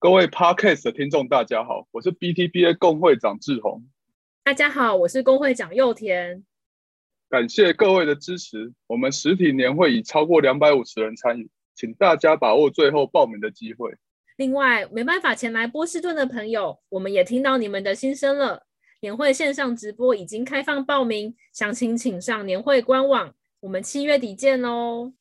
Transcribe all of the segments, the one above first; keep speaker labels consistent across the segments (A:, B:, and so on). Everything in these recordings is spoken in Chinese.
A: 各位 Podcast 的听众，大家好，我是 BTBA 共会长志宏。
B: 大家好，我是工会长祐田。
A: 感谢各位的支持，我们实体年会已超过两百五十人参与，请大家把握最后报名的机会。
B: 另外，没办法前来波士顿的朋友，我们也听到你们的心声了。年会线上直播已经开放报名，详情请上年会官网。我们七月底见哦。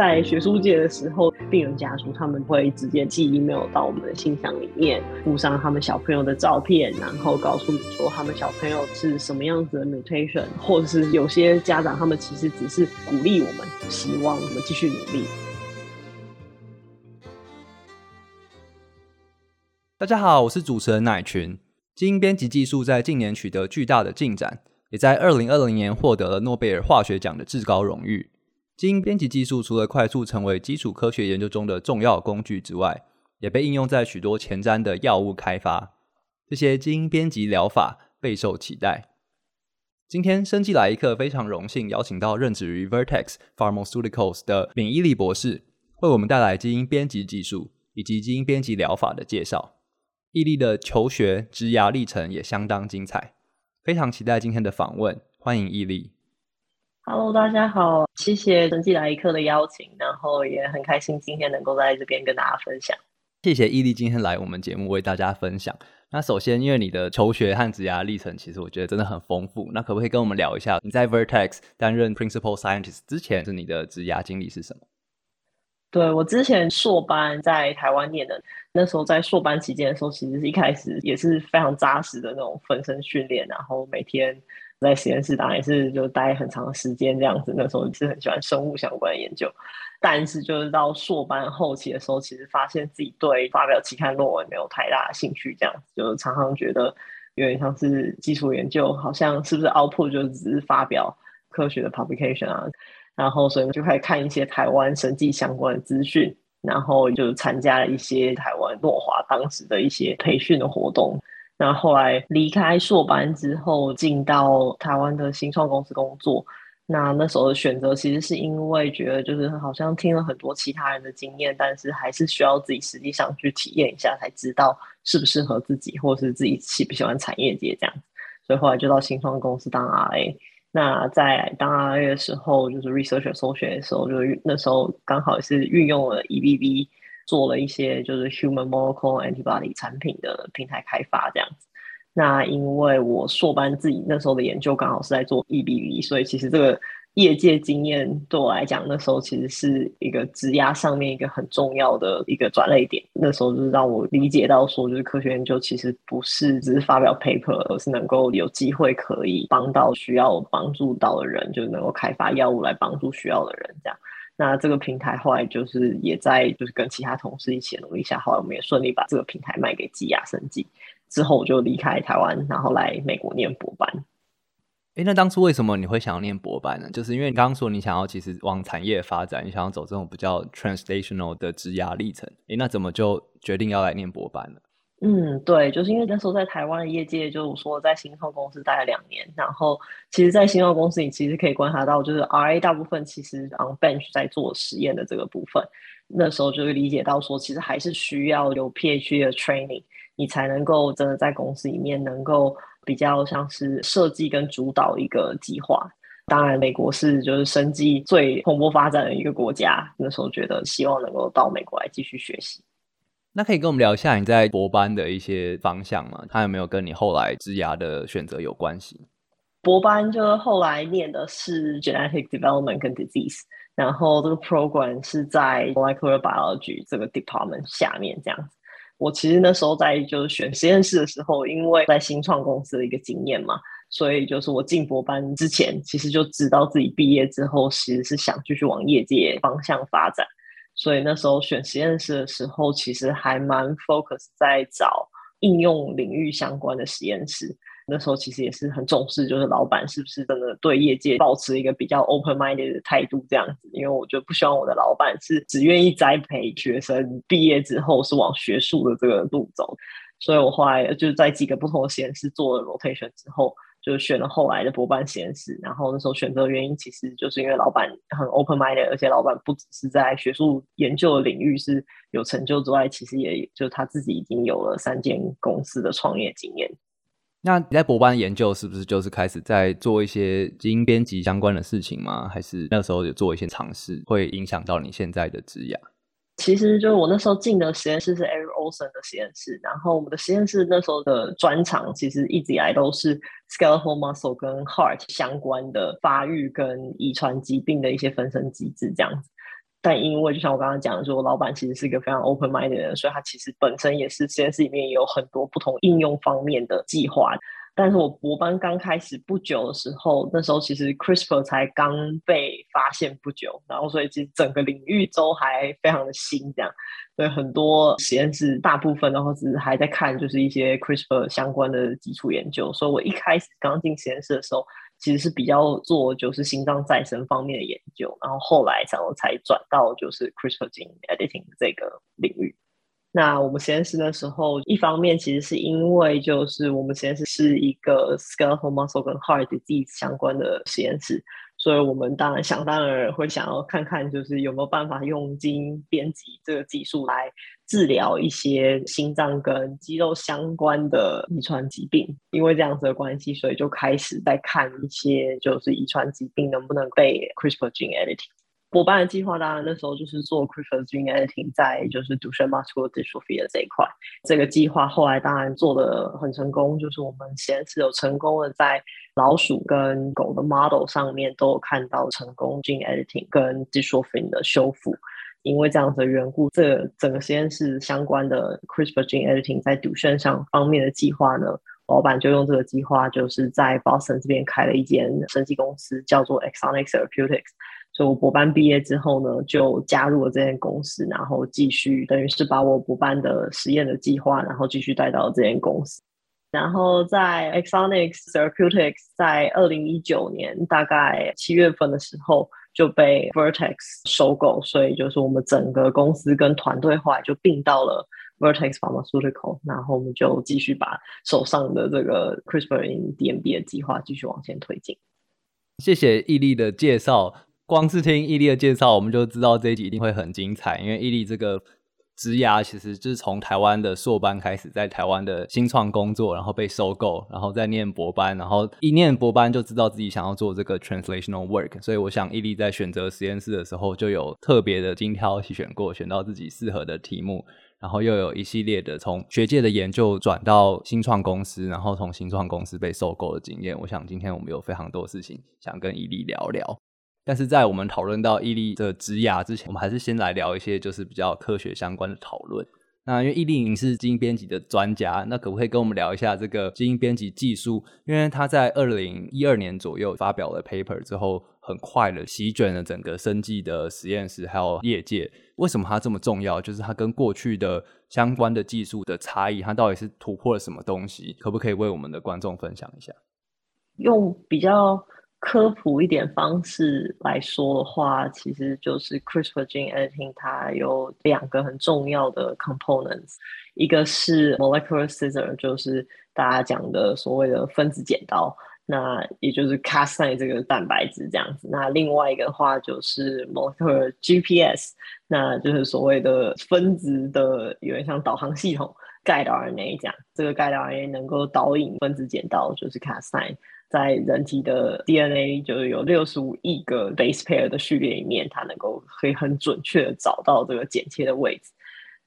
C: 在学术界的时候，病人家属他们会直接寄 email 到我们的信箱里面，附上他们小朋友的照片，然后告诉你说他们小朋友是什么样子的 mutation，或者是有些家长他们其实只是鼓励我们，希望我们继续努力。
D: 大家好，我是主持人乃群。基因编辑技术在近年取得巨大的进展，也在二零二零年获得了诺贝尔化学奖的至高荣誉。基因编辑技术除了快速成为基础科学研究中的重要工具之外，也被应用在许多前瞻的药物开发。这些基因编辑疗法备受期待。今天，生技来一课非常荣幸邀请到任职于 Vertex Pharmaceuticals 的闵毅力博士，为我们带来基因编辑技术以及基因编辑疗法的介绍。毅力的求学职涯历程也相当精彩，非常期待今天的访问。欢迎毅力。
C: Hello，大家好，谢谢生技来一课的邀请，然后也很开心今天能够在这边跟大家分享。
D: 谢谢伊利今天来我们节目为大家分享。那首先，因为你的求学和职涯历程，其实我觉得真的很丰富。那可不可以跟我们聊一下，你在 Vertex 担任 Principal Scientist 之前，是你的职涯经历是什么？
C: 对，我之前硕班在台湾念的，那时候在硕班期间的时候，其实是一开始也是非常扎实的那种分身训练，然后每天。在实验室当然也是就待很长时间这样子，那时候是很喜欢生物相关的研究，但是就是到硕班后期的时候，其实发现自己对发表期刊论文没有太大的兴趣，这样子就常常觉得有点像是基础研究，好像是不是 output 就只是发表科学的 publication 啊，然后所以就开始看一些台湾生计相关的资讯，然后就参加了一些台湾诺华当时的一些培训的活动。然后后来离开硕班之后，进到台湾的新创公司工作。那那时候的选择其实是因为觉得，就是好像听了很多其他人的经验，但是还是需要自己实际上去体验一下，才知道适不适合自己，或是自己喜不喜欢产业界这样。所以后来就到新创公司当 RA。那在当 RA 的时候，就是 Research Associate 的时候，就那时候刚好是运用了 EBV。做了一些就是 human monoclonal antibody 产品的平台开发这样子。那因为我硕班自己那时候的研究刚好是在做 EBV，所以其实这个业界经验对我来讲，那时候其实是一个质押上面一个很重要的一个转捩点。那时候就是让我理解到说，就是科学研究其实不是只是发表 paper，而是能够有机会可以帮到需要帮助到的人，就是能够开发药物来帮助需要的人这样。那这个平台后来就是也在就是跟其他同事一起努力下，后来我们也顺利把这个平台卖给基亚生技。之后我就离开台湾，然后来美国念博班。
D: 哎，那当初为什么你会想要念博班呢？就是因为你刚刚说你想要其实往产业发展，你想要走这种比较 translational 的职涯历程。哎，那怎么就决定要来念博班呢？
C: 嗯，对，就是因为那时候在台湾的业界，就是说在新创公司待了两年，然后其实，在新创公司你其实可以观察到，就是 RA 大部分其实 on bench 在做实验的这个部分，那时候就会理解到说，其实还是需要有 PhD 的 training，你才能够真的在公司里面能够比较像是设计跟主导一个计划。当然，美国是就是生技最蓬勃发展的一个国家，那时候觉得希望能够到美国来继续学习。
D: 那可以跟我们聊一下你在博班的一些方向吗？它有没有跟你后来职涯的选择有关系？
C: 博班就是后来念的是 genetic development 跟 disease，然后这个 program 是在 molecular biology 这个 department 下面这样子。我其实那时候在就是选实验室的时候，因为在新创公司的一个经验嘛，所以就是我进博班之前，其实就知道自己毕业之后其实是想继续往业界方向发展。所以那时候选实验室的时候，其实还蛮 focus 在找应用领域相关的实验室。那时候其实也是很重视，就是老板是不是真的对业界保持一个比较 open-minded 的态度这样子。因为我就不希望我的老板是只愿意栽培学生毕业之后是往学术的这个路走。所以我后来就在几个不同的实验室做了 rotation 之后，就选了后来的博班实验室。然后那时候选择原因，其实就是因为老板很 open minded，而且老板不只是在学术研究的领域是有成就之外，其实也就他自己已经有了三间公司的创业经验。
D: 那你在博班研究是不是就是开始在做一些基因编辑相关的事情吗？还是那时候有做一些尝试，会影响到你现在的职业？
C: 其实就是我那时候进的实验室是 Eric Olson 的实验室，然后我们的实验室那时候的专长其实一直以来都是 skeletal muscle 跟 heart 相关的发育跟遗传疾病的一些分生机制这样子。但因为就像我刚刚讲的说，老板其实是一个非常 open mind 的人，所以他其实本身也是实验室里面也有很多不同应用方面的计划。但是我博班刚开始不久的时候，那时候其实 CRISPR 才刚被发现不久，然后所以其实整个领域都还非常的新，这样，所以很多实验室大部分的话只是还在看就是一些 CRISPR 相关的基础研究。所以我一开始刚进实验室的时候，其实是比较做就是心脏再生方面的研究，然后后来然后才转到就是 CRISPR gene editing 这个领域。那我们实验室的时候，一方面其实是因为就是我们实验室是一个 skeletal muscle 跟 heart disease 相关的实验室，所以我们当然想当然会想要看看就是有没有办法用基因编辑这个技术来治疗一些心脏跟肌肉相关的遗传疾病。因为这样子的关系，所以就开始在看一些就是遗传疾病能不能被 CRISPR gene editing。博班的计划当然那时候就是做 CRISPR gene editing 在就是 Duchenne muscular dystrophy 的这一块。这个计划后来当然做得很成功，就是我们实验室有成功的在老鼠跟狗的 model 上面都有看到成功 gene editing 跟 dystrophin 的修复。因为这样子的缘故，这个、整个实验室相关的 CRISPR gene editing 在 Duchenne 上方面的计划呢，老板就用这个计划，就是在 Boston 这边开了一间生技公司，叫做 Exonics Therapeutics。所以我博班毕业之后呢，就加入了这间公司，然后继续等于是把我博班的实验的计划，然后继续带到这间公司。然后在 Exonics Therapeutics 在二零一九年大概七月份的时候就被 Vertex 收购，所以就是我们整个公司跟团队后来就并到了 Vertex Pharmaceutical，然后我们就继续把手上的这个 CRISPR in DMD 的计划继续往前推进。
D: 谢谢毅力的介绍。光是听易立的介绍，我们就知道这一集一定会很精彩。因为易立这个职涯其实就是从台湾的硕班开始，在台湾的新创工作，然后被收购，然后再念博班，然后一念博班就知道自己想要做这个 translational work。所以我想易立在选择实验室的时候，就有特别的精挑细选过，选到自己适合的题目。然后又有一系列的从学界的研究转到新创公司，然后从新创公司被收购的经验。我想今天我们有非常多事情想跟伊利聊聊。但是在我们讨论到毅力的职涯之前，我们还是先来聊一些就是比较科学相关的讨论。那因为易立您是基因编辑的专家，那可不可以跟我们聊一下这个基因编辑技术？因为他在二零一二年左右发表了 paper 之后，很快的席卷了整个生技的实验室还有业界。为什么它这么重要？就是它跟过去的相关的技术的差异，它到底是突破了什么东西？可不可以为我们的观众分享一下？
C: 用比较科普一点方式来说的话，其实就是 CRISPR gene editing，它有两个很重要的 components，一个是 molecular scissor，就是大家讲的所谓的分子剪刀，那也就是 Cas9 这个蛋白质这样子。那另外一个的话就是 molecular GPS，那就是所谓的分子的有点像导航系统，guide RNA 这样。这个 guide RNA 能够导引分子剪刀，就是 Cas9。在人体的 DNA 就是有六十五亿个 base pair 的序列里面，它能够可以很准确的找到这个剪切的位置。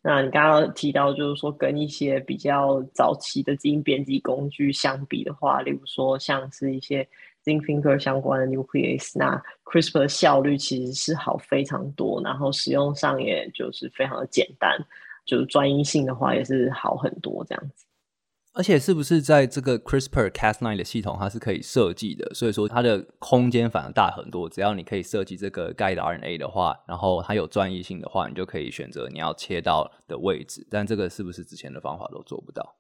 C: 那你刚刚提到，就是说跟一些比较早期的基因编辑工具相比的话，例如说像是一些 zinc finger 相关的 nuclease，那 CRISPR 的效率其实是好非常多，然后使用上也就是非常的简单，就是专一性的话也是好很多这样子。
D: 而且是不是在这个 CRISPR-Cas9 的系统，它是可以设计的，所以说它的空间反而大很多。只要你可以设计这个 guide RNA 的话，然后它有专一性的话，你就可以选择你要切到的位置。但这个是不是之前的方法都做不到？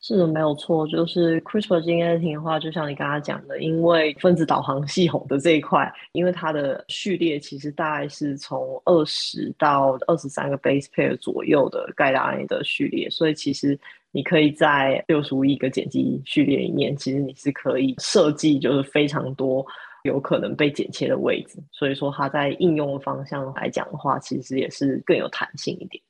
C: 是的，没有错。就是 CRISPR gene editing 的话，就像你刚刚讲的，因为分子导航系统的这一块，因为它的序列其实大概是从二十到二十三个 base pair 左右的 guide RNA 的序列，所以其实。你可以在六十五亿个剪辑序列里面，其实你是可以设计就是非常多有可能被剪切的位置，所以说它在应用方向来讲的话，其实也是更有弹性一点。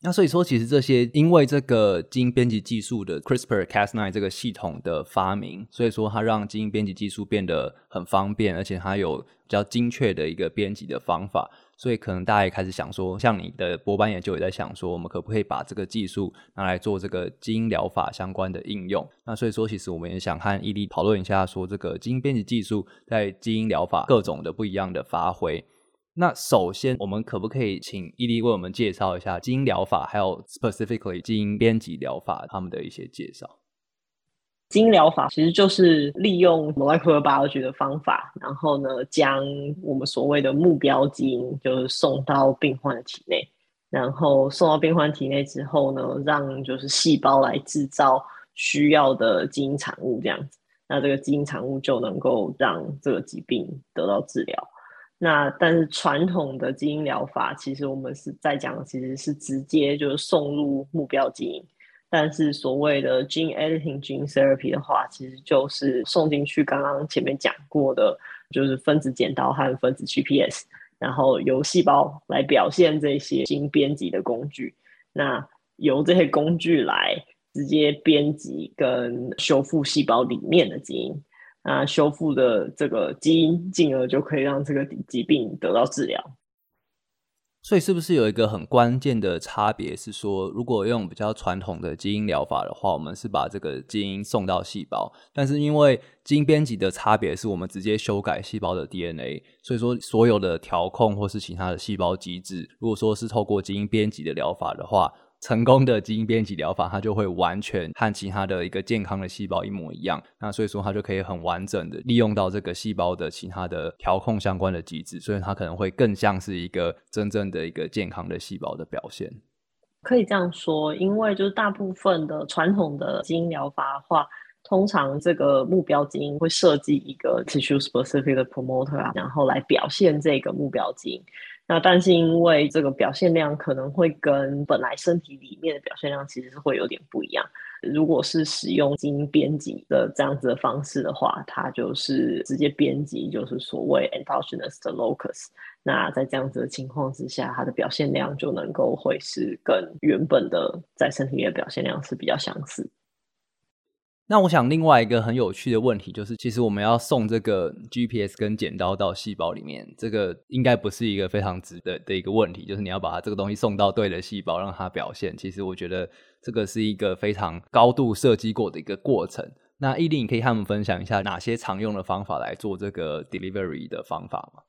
D: 那所以说，其实这些因为这个基因编辑技术的 CRISPR-Cas9 这个系统的发明，所以说它让基因编辑技术变得很方便，而且它有比较精确的一个编辑的方法。所以可能大家也开始想说，像你的博班研究也在想说，我们可不可以把这个技术拿来做这个基因疗法相关的应用？那所以说，其实我们也想和伊利讨论一下，说这个基因编辑技术在基因疗法各种的不一样的发挥。那首先，我们可不可以请伊俐为我们介绍一下基因疗法，还有 specifically 基因编辑疗法他们的一些介绍？
C: 基因疗法其实就是利用 molecular biology 的方法，然后呢，将我们所谓的目标基因就是送到病患的体内，然后送到病患体内之后呢，让就是细胞来制造需要的基因产物，这样子，那这个基因产物就能够让这个疾病得到治疗。那但是传统的基因疗法，其实我们是在讲，其实是直接就是送入目标基因。但是所谓的 gene editing gene therapy 的话，其实就是送进去刚刚前面讲过的，就是分子剪刀和分子 GPS，然后由细胞来表现这些基因编辑的工具。那由这些工具来直接编辑跟修复细胞里面的基因。啊，修复的这个基因，进而就可以让这个疾病得到治疗。
D: 所以，是不是有一个很关键的差别？是说，如果用比较传统的基因疗法的话，我们是把这个基因送到细胞，但是因为基因编辑的差别，是我们直接修改细胞的 DNA，所以说所有的调控或是其他的细胞机制，如果说是透过基因编辑的疗法的话。成功的基因编辑疗法，它就会完全和其他的一个健康的细胞一模一样。那所以说，它就可以很完整的利用到这个细胞的其他的调控相关的机制，所以它可能会更像是一个真正的一个健康的细胞的表现。
C: 可以这样说，因为就是大部分的传统的基因疗法的话，通常这个目标基因会设计一个 tissue specific 的 promoter，然后来表现这个目标基因。那但是因为这个表现量可能会跟本来身体里面的表现量其实是会有点不一样。如果是使用基因编辑的这样子的方式的话，它就是直接编辑，就是所谓 endogenous 的 locus。那在这样子的情况之下，它的表现量就能够会是跟原本的在身体里的表现量是比较相似。
D: 那我想另外一个很有趣的问题就是，其实我们要送这个 GPS 跟剪刀到细胞里面，这个应该不是一个非常值得的一个问题，就是你要把它这个东西送到对的细胞，让它表现。其实我觉得这个是一个非常高度设计过的一个过程。那伊俐，你可以和我们分享一下哪些常用的方法来做这个 delivery 的方法吗？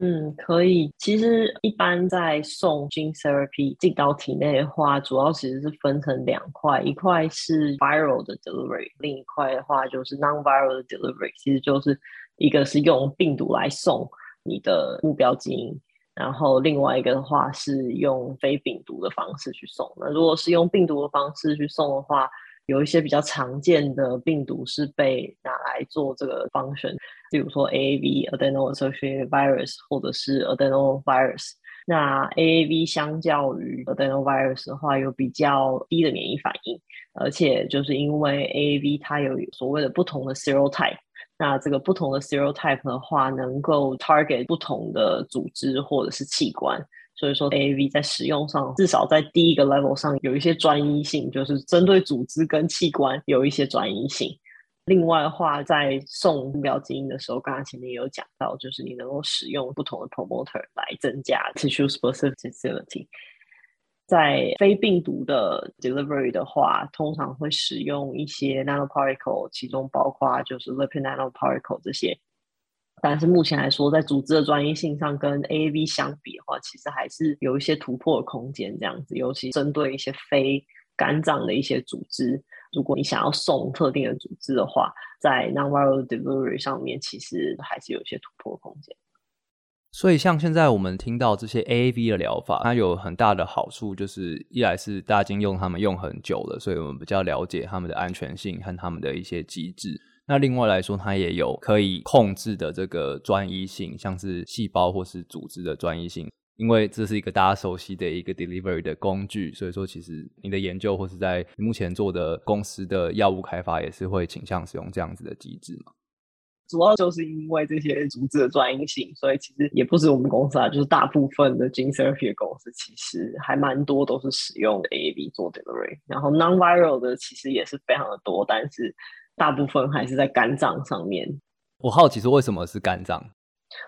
C: 嗯，可以。其实一般在送 gene therapy 进到体内的话，主要其实是分成两块，一块是 viral 的 delivery，另一块的话就是 non-viral 的 delivery，其实就是一个是用病毒来送你的目标基因，然后另外一个的话是用非病毒的方式去送。那如果是用病毒的方式去送的话，有一些比较常见的病毒是被拿来做这个 function，比如说 AAV adeno-associated virus 或者是 adenovirus。那 AAV 相较于 adenovirus 的话，有比较低的免疫反应，而且就是因为 AAV 它有所谓的不同的 serotype，那这个不同的 serotype 的话，能够 target 不同的组织或者是器官。所以说 A V 在使用上，至少在第一个 level 上有一些专一性，就是针对组织跟器官有一些专一性。另外的话，在送目标基因的时候，刚刚前面也有讲到，就是你能够使用不同的 promoter 来增加 tissue specificity。在非病毒的 delivery 的话，通常会使用一些 nanoparticle，其中包括就是 lipid nanoparticle 这些。但是目前来说，在组织的专一性上，跟 AAV 相比的话，其实还是有一些突破的空间。这样子，尤其针对一些非肝脏的一些组织，如果你想要送特定的组织的话，在 non-viral delivery 上面，其实还是有一些突破空间。
D: 所以，像现在我们听到这些 AAV 的疗法，它有很大的好处，就是一来是大家已经用它们用很久了，所以我们比较了解它们的安全性和它们的一些机制。那另外来说，它也有可以控制的这个专一性，像是细胞或是组织的专一性。因为这是一个大家熟悉的一个 delivery 的工具，所以说其实你的研究或是在目前做的公司的药物开发也是会倾向使用这样子的机制嘛。
C: 主要就是因为这些组织的专一性，所以其实也不止我们公司啊，就是大部分的 gene therapy 公司其实还蛮多都是使用 AAV 做 delivery，然后 non-viral 的其实也是非常的多，但是大部分还是在肝脏上面。
D: 我好奇说为什么是肝脏？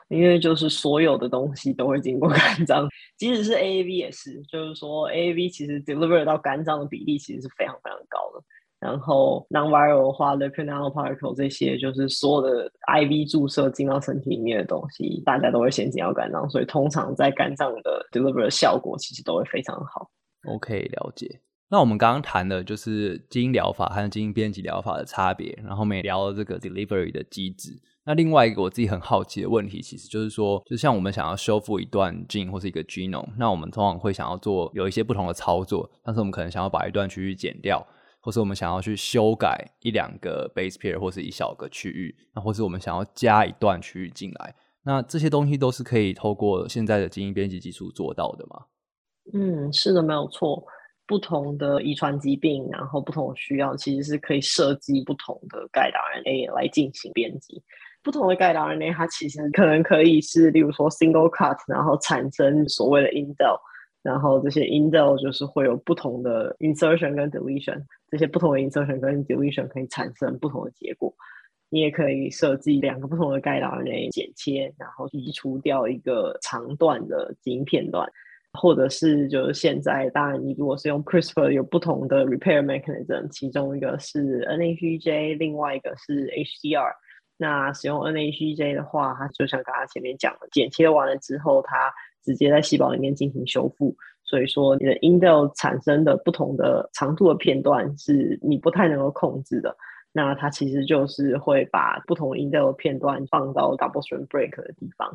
C: 因为就是所有的东西都会经过肝脏，即使是 AAV 也是，就是说 AAV 其实 deliver 到肝脏的比例其实是非常非常高的。然后 non-viral 的话，lipid nanoparticle 这些就是所有的 IV 注射进到身体里面的东西，大家都会先进到肝脏，所以通常在肝脏的 deliver 的效果其实都会非常好。
D: OK，了解。那我们刚刚谈的就是基因疗法和基因编辑疗法的差别，然后我们也聊了这个 delivery 的机制。那另外一个我自己很好奇的问题，其实就是说，就像我们想要修复一段 gene 或是一个 genome，那我们通常会想要做有一些不同的操作，但是我们可能想要把一段区域剪掉。或是我们想要去修改一两个 base pair 或是一小个区域，那或是我们想要加一段区域进来，那这些东西都是可以透过现在的基因编辑技术做到的吗？
C: 嗯，是的，没有错。不同的遗传疾病，然后不同的需要，其实是可以设计不同的 guide RNA 来进行编辑。不同的 guide RNA，它其实可能可以是，例如说 single cut，然后产生所谓的 indel。然后这些 indel 就是会有不同的 insertion 跟 deletion，这些不同的 insertion 跟 deletion 可以产生不同的结果。你也可以设计两个不同的 guide RNA 剪切，然后移除掉一个长段的基因片段，或者是就是现在，当然你如果是用 CRISPR 有不同的 repair mechanism，其中一个是 NHEJ，另外一个是 HDR。那使用 NHEJ 的话，它就像刚刚前面讲的，剪切完了之后，它直接在细胞里面进行修复，所以说你的 indel 产生的不同的长度的片段是你不太能够控制的。那它其实就是会把不同 indel 的片段放到 double strand break 的地方。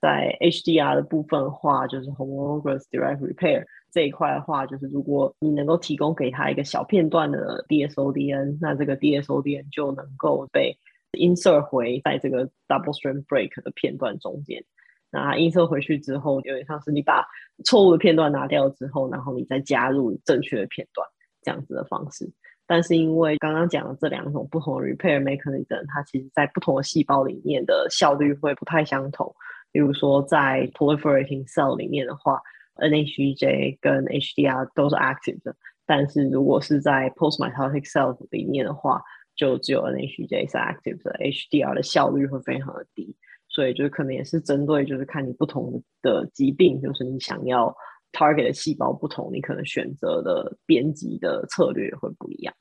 C: 在 HDR 的部分的话，就是 homologous direct repair 这一块的话，就是如果你能够提供给它一个小片段的 dsODN，那这个 dsODN 就能够被 insert 回在这个 double strand break 的片段中间。那 insert 回去之后，有点像是你把错误的片段拿掉之后，然后你再加入正确的片段这样子的方式。但是因为刚刚讲的这两种不同的 repair mechanism，它其实在不同的细胞里面的效率会不太相同。比如说在 proliferating cell 里面的话，NHJ 跟 HDR 都是 active 的，但是如果是在 post mitotic cell 里面的话，就只有 NHJ 是 active 的，HDR 的效率会非常的低。所以就是可能也是针对，就是看你不同的疾病，就是你想要 target 的细胞不同，你可能选择的编辑的策略会不一样。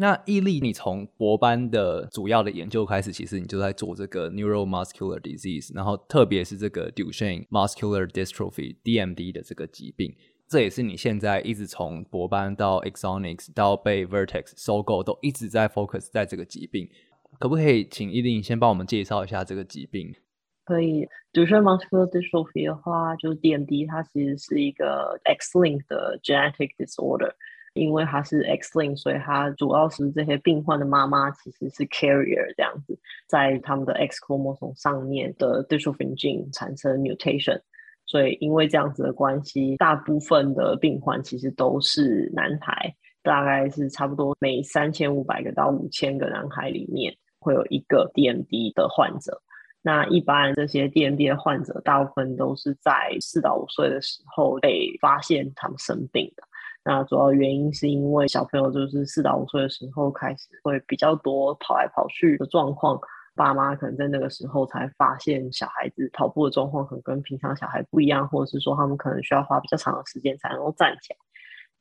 D: 那易立，你从博班的主要的研究开始，其实你就在做这个 neuromuscular disease，然后特别是这个 Duchenne muscular dystrophy DMD 的这个疾病，这也是你现在一直从博班到 Exonics 到被 Vertex 收购，都一直在 focus 在这个疾病。可不可以请易立先帮我们介绍一下这个疾病？
C: 可以，Duchenne muscular dystrophy 的话，就是 DMD，它其实是一个 X-linked 的 genetic disorder。因为它是 X link，所以它主要是这些病患的妈妈其实是 carrier 这样子，在他们的 X chromosome 上面的 dystrophin gene 产生 mutation。所以因为这样子的关系，大部分的病患其实都是男孩，大概是差不多每三千五百个到五千个男孩里面。会有一个 DMD 的患者，那一般这些 DMD 的患者，大部分都是在四到五岁的时候被发现他们生病的。那主要原因是因为小朋友就是四到五岁的时候开始会比较多跑来跑去的状况，爸妈可能在那个时候才发现小孩子跑步的状况可能跟平常小孩不一样，或者是说他们可能需要花比较长的时间才能够站起来，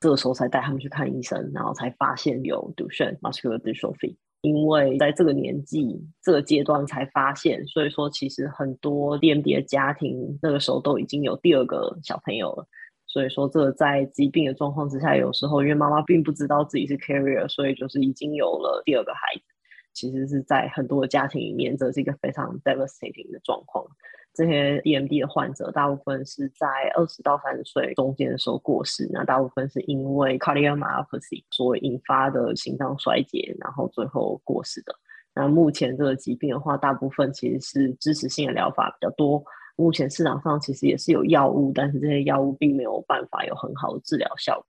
C: 这个时候才带他们去看医生，然后才发现有 Duchenne muscular dystrophy。因为在这个年纪、这个阶段才发现，所以说其实很多 DMD 的家庭那个时候都已经有第二个小朋友了。所以说，这在疾病的状况之下，有时候因为妈妈并不知道自己是 carrier，所以就是已经有了第二个孩子。其实是在很多的家庭里面，这是一个非常 devastating 的状况。这些 DMD 的患者，大部分是在二十到三十岁中间的时候过世。那大部分是因为 cardiomyopathy 所引发的心脏衰竭，然后最后过世的。那目前这个疾病的话，大部分其实是支持性的疗法比较多。目前市场上其实也是有药物，但是这些药物并没有办法有很好的治疗效果。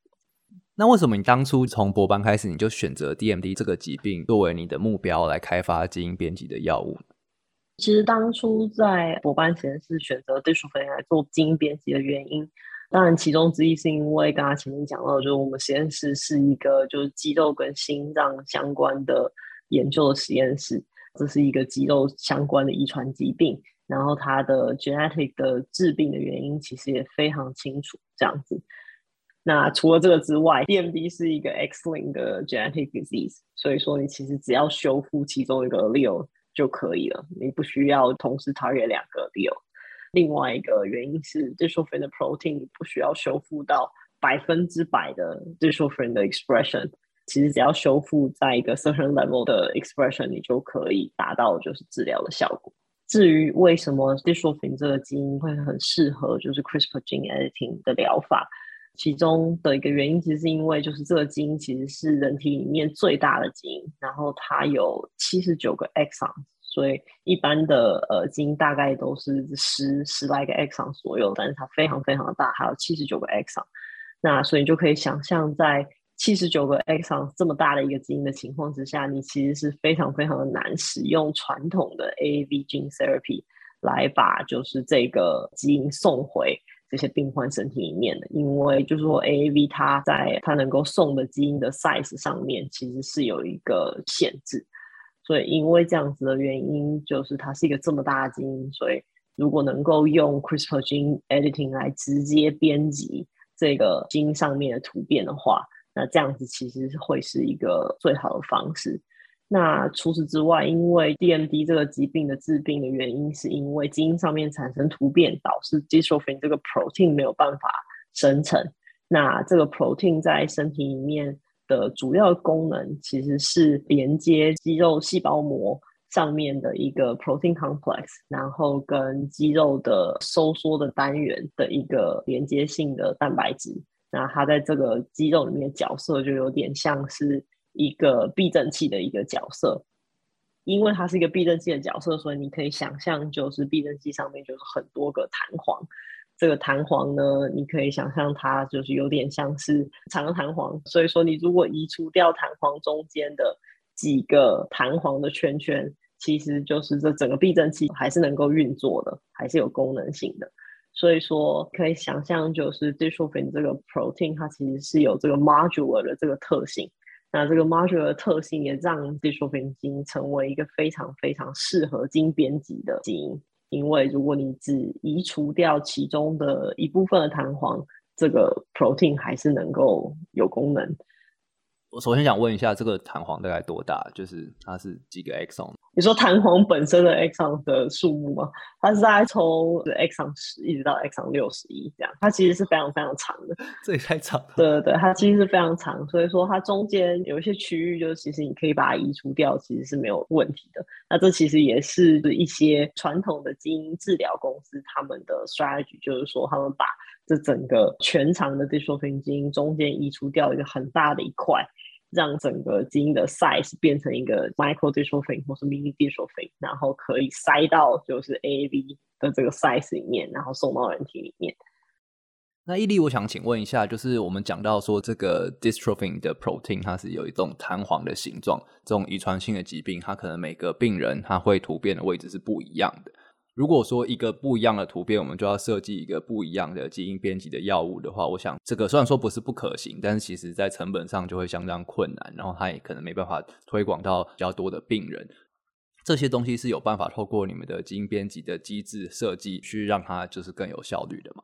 D: 那为什么你当初从博班开始，你就选择 DMD 这个疾病作为你的目标来开发基因编辑的药物？
C: 其实当初在博班实验室选择 dystrophin 来做基因编辑的原因，当然其中之一是因为刚刚前面讲到，就是我们实验室是一个就是肌肉跟心脏相关的研究的实验室，这是一个肌肉相关的遗传疾病。然后它的 genetic 的致病的原因其实也非常清楚这样子。那除了这个之外 dmd 是一个 xling 的 genetic disease 所以说你其实只要修复其中一个 leo 就可以了你不需要同时超越两个 leo 另外一个原因是 different protein 不需要修复到百分之百的 different expression 其实只要修复在一个 certain level 的 expression 你就可以达到就是治疗的效果。至于为什么 dystrophin 这个基因会很适合就是 CRISPR gene editing 的疗法，其中的一个原因其实是因为就是这个基因其实是人体里面最大的基因，然后它有七十九个 exon，所以一般的呃基因大概都是十十来个 exon 左右，但是它非常非常的大，还有七十九个 exon，那所以你就可以想象在七十九个 exon 这么大的一个基因的情况之下，你其实是非常非常的难使用传统的 AAV gene therapy 来把就是这个基因送回这些病患身体里面的，因为就是说 AAV 它在它能够送的基因的 size 上面其实是有一个限制，所以因为这样子的原因，就是它是一个这么大的基因，所以如果能够用 CRISPR gene editing 来直接编辑这个基因上面的突变的话，那这样子其实会是一个最好的方式。那除此之外，因为 DMD 这个疾病的致病的原因，是因为基因上面产生突变，导致 dystrophin 这个 protein 没有办法生成。那这个 protein 在身体里面的主要功能，其实是连接肌肉细胞膜上面的一个 protein complex，然后跟肌肉的收缩的单元的一个连接性的蛋白质。那它在这个肌肉里面角色就有点像是一个避震器的一个角色，因为它是一个避震器的角色，所以你可以想象，就是避震器上面就是很多个弹簧。这个弹簧呢，你可以想象它就是有点像是长弹簧，所以说你如果移除掉弹簧中间的几个弹簧的圈圈，其实就是这整个避震器还是能够运作的，还是有功能性的。所以说，可以想象，就是 dystrophin 这个 protein，它其实是有这个 modular 的这个特性。那这个 modular 的特性也让 dystrophin 基因成为一个非常非常适合基因编辑的基因。因为如果你只移除掉其中的一部分的弹簧，这个 protein 还是能够有功能。
D: 我首先想问一下，这个弹簧大概多大？就是它是几个 exon？
C: 你说弹簧本身的 exon 的数目吗？它是大概从 exon 十一直到 exon 六十一这样，它其实是非常非常长的。
D: 这也太长了。
C: 对对对，它其实是非常长，所以说它中间有一些区域，就是其实你可以把它移除掉，其实是没有问题的。那这其实也是一些传统的基因治疗公司他们的 strategy，就是说他们把这整个全长的 dystrophin 基因中间移除掉一个很大的一块。让整个基因的 size 变成一个 micro dystrophin 或是 mini dystrophin，然后可以塞到就是 AAV 的这个 size 里面，然后送到人体里面。
D: 那伊利，我想请问一下，就是我们讲到说这个 dystrophin 的 protein 它是有一种弹簧的形状，这种遗传性的疾病，它可能每个病人他会突变的位置是不一样的。如果说一个不一样的突变，我们就要设计一个不一样的基因编辑的药物的话，我想这个虽然说不是不可行，但是其实在成本上就会相当困难，然后它也可能没办法推广到比较多的病人。这些东西是有办法透过你们的基因编辑的机制设计去让它就是更有效率的吗？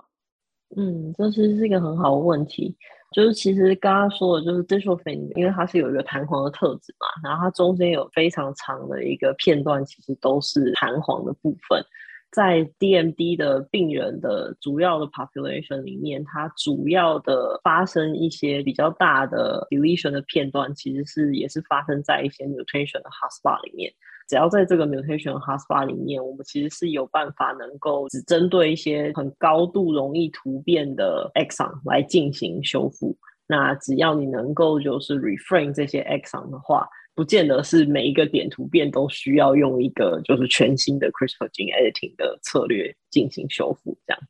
C: 嗯，这是是一个很好的问题。就是其实刚刚说的，就是 dystrophin，因为它是有一个弹簧的特质嘛，然后它中间有非常长的一个片段，其实都是弹簧的部分。在 DMD 的病人的主要的 population 里面，它主要的发生一些比较大的 deletion 的片段，其实是也是发生在一些 mutation 的 hotspot 里面。只要在这个 mutation hotspot 里面，我们其实是有办法能够只针对一些很高度容易突变的 exon 来进行修复。那只要你能够就是 reframe 这些 exon 的话，不见得是每一个点突变都需要用一个就是全新的 CRISPR gene editing 的策略进行修复，这样。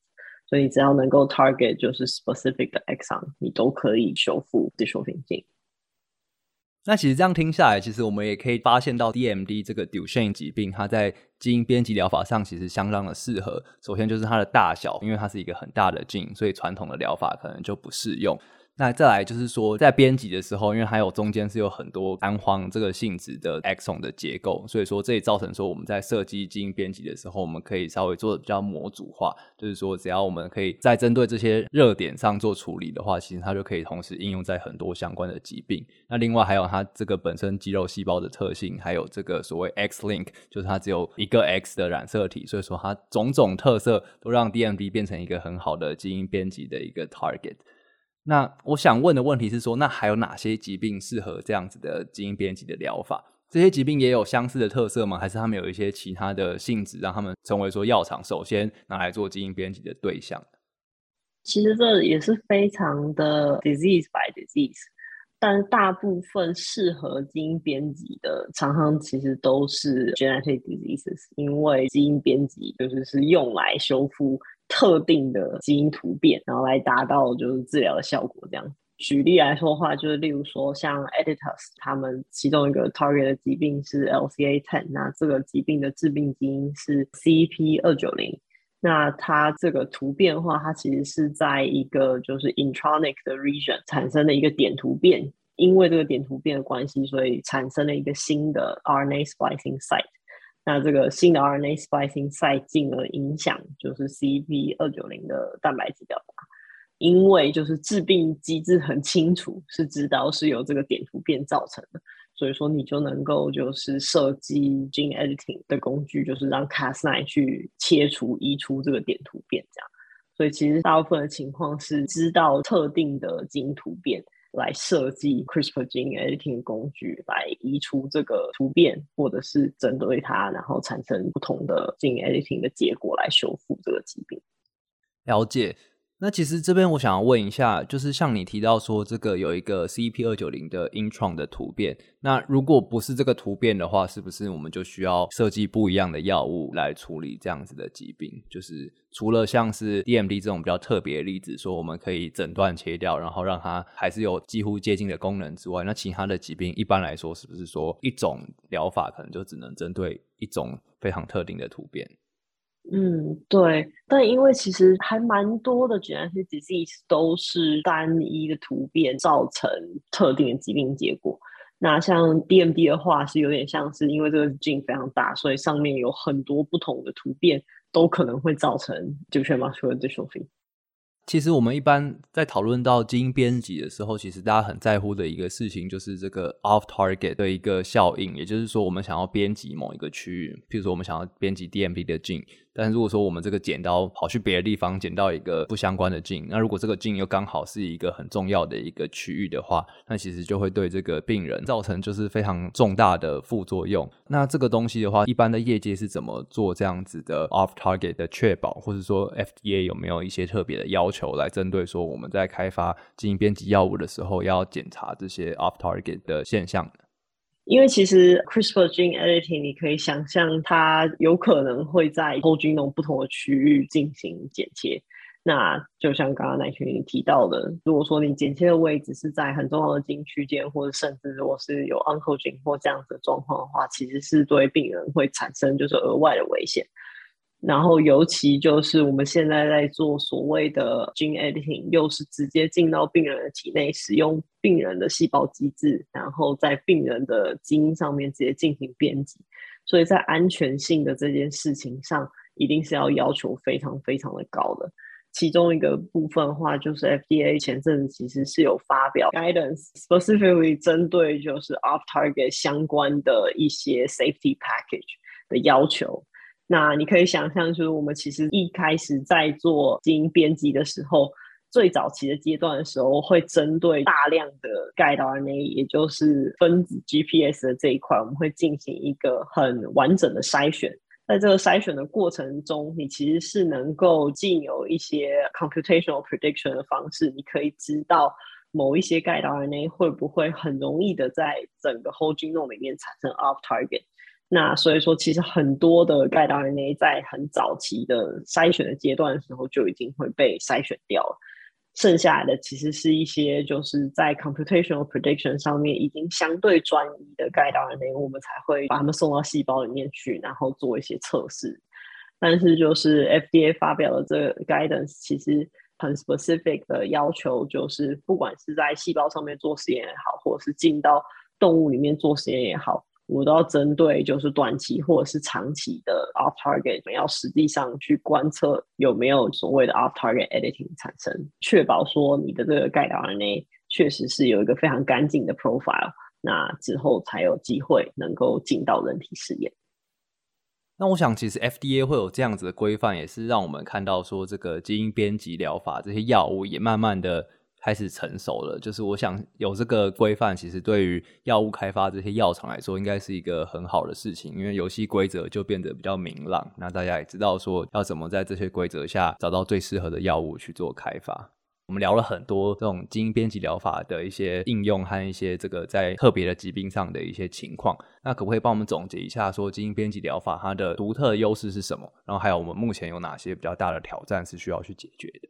C: 所以只要能够 target 就是 specific 的 exon，你都可以修复 dystrophin gene。
D: 那其实这样听下来，其实我们也可以发现到 DMD 这个 Duchenne 疾病，它在基因编辑疗法上其实相当的适合。首先就是它的大小，因为它是一个很大的 gene，所以传统的疗法可能就不适用。那再来就是说，在编辑的时候，因为还有中间是有很多单簧这个性质的 exon 的结构，所以说这也造成说我们在设计基因编辑的时候，我们可以稍微做的比较模组化，就是说只要我们可以在针对这些热点上做处理的话，其实它就可以同时应用在很多相关的疾病。那另外还有它这个本身肌肉细胞的特性，还有这个所谓 X link，就是它只有一个 X 的染色体，所以说它种种特色都让 DMD 变成一个很好的基因编辑的一个 target。那我想问的问题是说，那还有哪些疾病适合这样子的基因编辑的疗法？这些疾病也有相似的特色吗？还是他们有一些其他的性质，让他们成为说药厂首先拿来做基因编辑的对象？
C: 其实这也是非常的 disease by disease，但大部分适合基因编辑的，常常其实都是 genetic diseases，因为基因编辑就是是用来修复。特定的基因突变，然后来达到就是治疗的效果。这样举例来说的话，就是例如说像 Editas 他们其中一个 target 的疾病是 LCA10，那这个疾病的致病基因是 CEP 二九零。那它这个突变的话，它其实是在一个就是 intronic 的 region 产生的一个点突变，因为这个点突变的关系，所以产生了一个新的 RNA splicing site。那这个新的 RNA splicing 塞进而影响就是 CP 二九零的蛋白质表达，因为就是致病机制很清楚，是知道是由这个点突变造成的，所以说你就能够就是设计 gene editing 的工具，就是让 Cas9 去切除移除这个点突变这样。所以其实大部分的情况是知道特定的基因突变。来设计 CRISPR gene editing 工具来移除这个突变，或者是针对它，然后产生不同的基因 editing 的结果来修复这个疾病。
D: 了解。那其实这边我想要问一下，就是像你提到说这个有一个 CEP 二九零的 intron 的突变，那如果不是这个突变的话，是不是我们就需要设计不一样的药物来处理这样子的疾病？就是除了像是 DMD 这种比较特别的例子，说我们可以诊断切掉，然后让它还是有几乎接近的功能之外，那其他的疾病一般来说是不是说一种疗法可能就只能针对一种非常特定的突变？
C: 嗯，对，但因为其实还蛮多的 genetic disease 都是单一的突变造成特定的疾病结果。那像 DMD 的话，是有点像是因为这个 gene 非常大，所以上面有很多不同的突变都可能会造成 Duchenne muscular dystrophy。
D: 其实我们一般在讨论到基因编辑的时候，其实大家很在乎的一个事情就是这个 off target 的一个效应，也就是说，我们想要编辑某一个区域，譬如说我们想要编辑 DMD 的 gene。但如果说我们这个剪刀跑去别的地方剪到一个不相关的镜那如果这个镜又刚好是一个很重要的一个区域的话，那其实就会对这个病人造成就是非常重大的副作用。那这个东西的话，一般的业界是怎么做这样子的 off target 的确保，或者说 FDA 有没有一些特别的要求来针对说我们在开发基因编辑药物的时候要检查这些 off target 的现象？
C: 因为其实 CRISPR gene editing，你可以想象它有可能会在 whole genome 不同的区域进行剪切。那就像刚刚奶群提到的，如果说你剪切的位置是在很重要的基因区间，或者甚至如果是有 oncogene 或这样子的状况的话，其实是对病人会产生就是额外的危险。然后，尤其就是我们现在在做所谓的 gene editing，又是直接进到病人的体内，使用病人的细胞机制，然后在病人的基因上面直接进行编辑，所以在安全性的这件事情上，一定是要要求非常非常的高的。其中一个部分的话，就是 FDA 前阵子其实是有发表 guidance，specifically 针对就是 off target 相关的一些 safety package 的要求。那你可以想象，就是我们其实一开始在做基因编辑的时候，最早期的阶段的时候，会针对大量的 guide RNA，也就是分子 GPS 的这一块，我们会进行一个很完整的筛选。在这个筛选的过程中，你其实是能够既有一些 computational prediction 的方式，你可以知道某一些 guide RNA 会不会很容易的在整个 whole genome 里面产生 off target。那所以说，其实很多的 guide RNA 在很早期的筛选的阶段的时候就已经会被筛选掉了。剩下来的其实是一些就是在 computational prediction 上面已经相对专一的 guide RNA，我们才会把它们送到细胞里面去，然后做一些测试。但是就是 FDA 发表的这个 guidance，其实很 specific 的要求，就是不管是在细胞上面做实验也好，或者是进到动物里面做实验也好。我都要针对就是短期或者是长期的 off target，要实际上去观测有没有所谓的 off target editing 产生，确保说你的这个 guide RNA 确实是有一个非常干净的 profile，那之后才有机会能够进到人体试验。
D: 那我想，其实 FDA 会有这样子的规范，也是让我们看到说，这个基因编辑疗法这些药物也慢慢的。开始成熟了，就是我想有这个规范，其实对于药物开发这些药厂来说，应该是一个很好的事情，因为游戏规则就变得比较明朗。那大家也知道说要怎么在这些规则下找到最适合的药物去做开发。我们聊了很多这种基因编辑疗法的一些应用和一些这个在特别的疾病上的一些情况。那可不可以帮我们总结一下，说基因编辑疗法它的独特优势是什么？然后还有我们目前有哪些比较大的挑战是需要去解决的？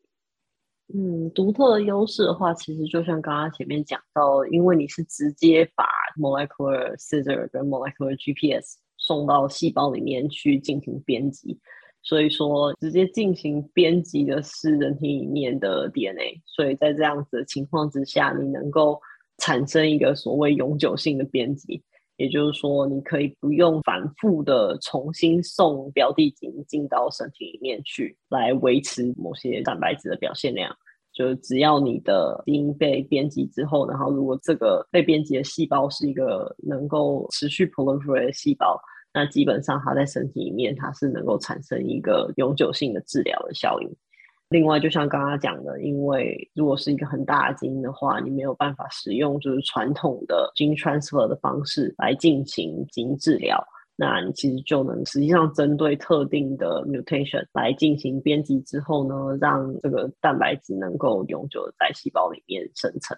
C: 嗯，独特的优势的话，其实就像刚刚前面讲到，因为你是直接把 molecular scissor 跟 molecular GPS 送到细胞里面去进行编辑，所以说直接进行编辑的是人体里面的 DNA，所以在这样子的情况之下，你能够产生一个所谓永久性的编辑。也就是说，你可以不用反复的重新送标的基因进到身体里面去，来维持某些蛋白质的表现量。就是只要你的基因被编辑之后，然后如果这个被编辑的细胞是一个能够持续 proliferate 的细胞，那基本上它在身体里面它是能够产生一个永久性的治疗的效应。另外，就像刚刚讲的，因为如果是一个很大的基因的话，你没有办法使用就是传统的 gene transfer 的方式来进行基因治疗，那你其实就能实际上针对特定的 mutation 来进行编辑之后呢，让这个蛋白质能够永久的在细胞里面生成。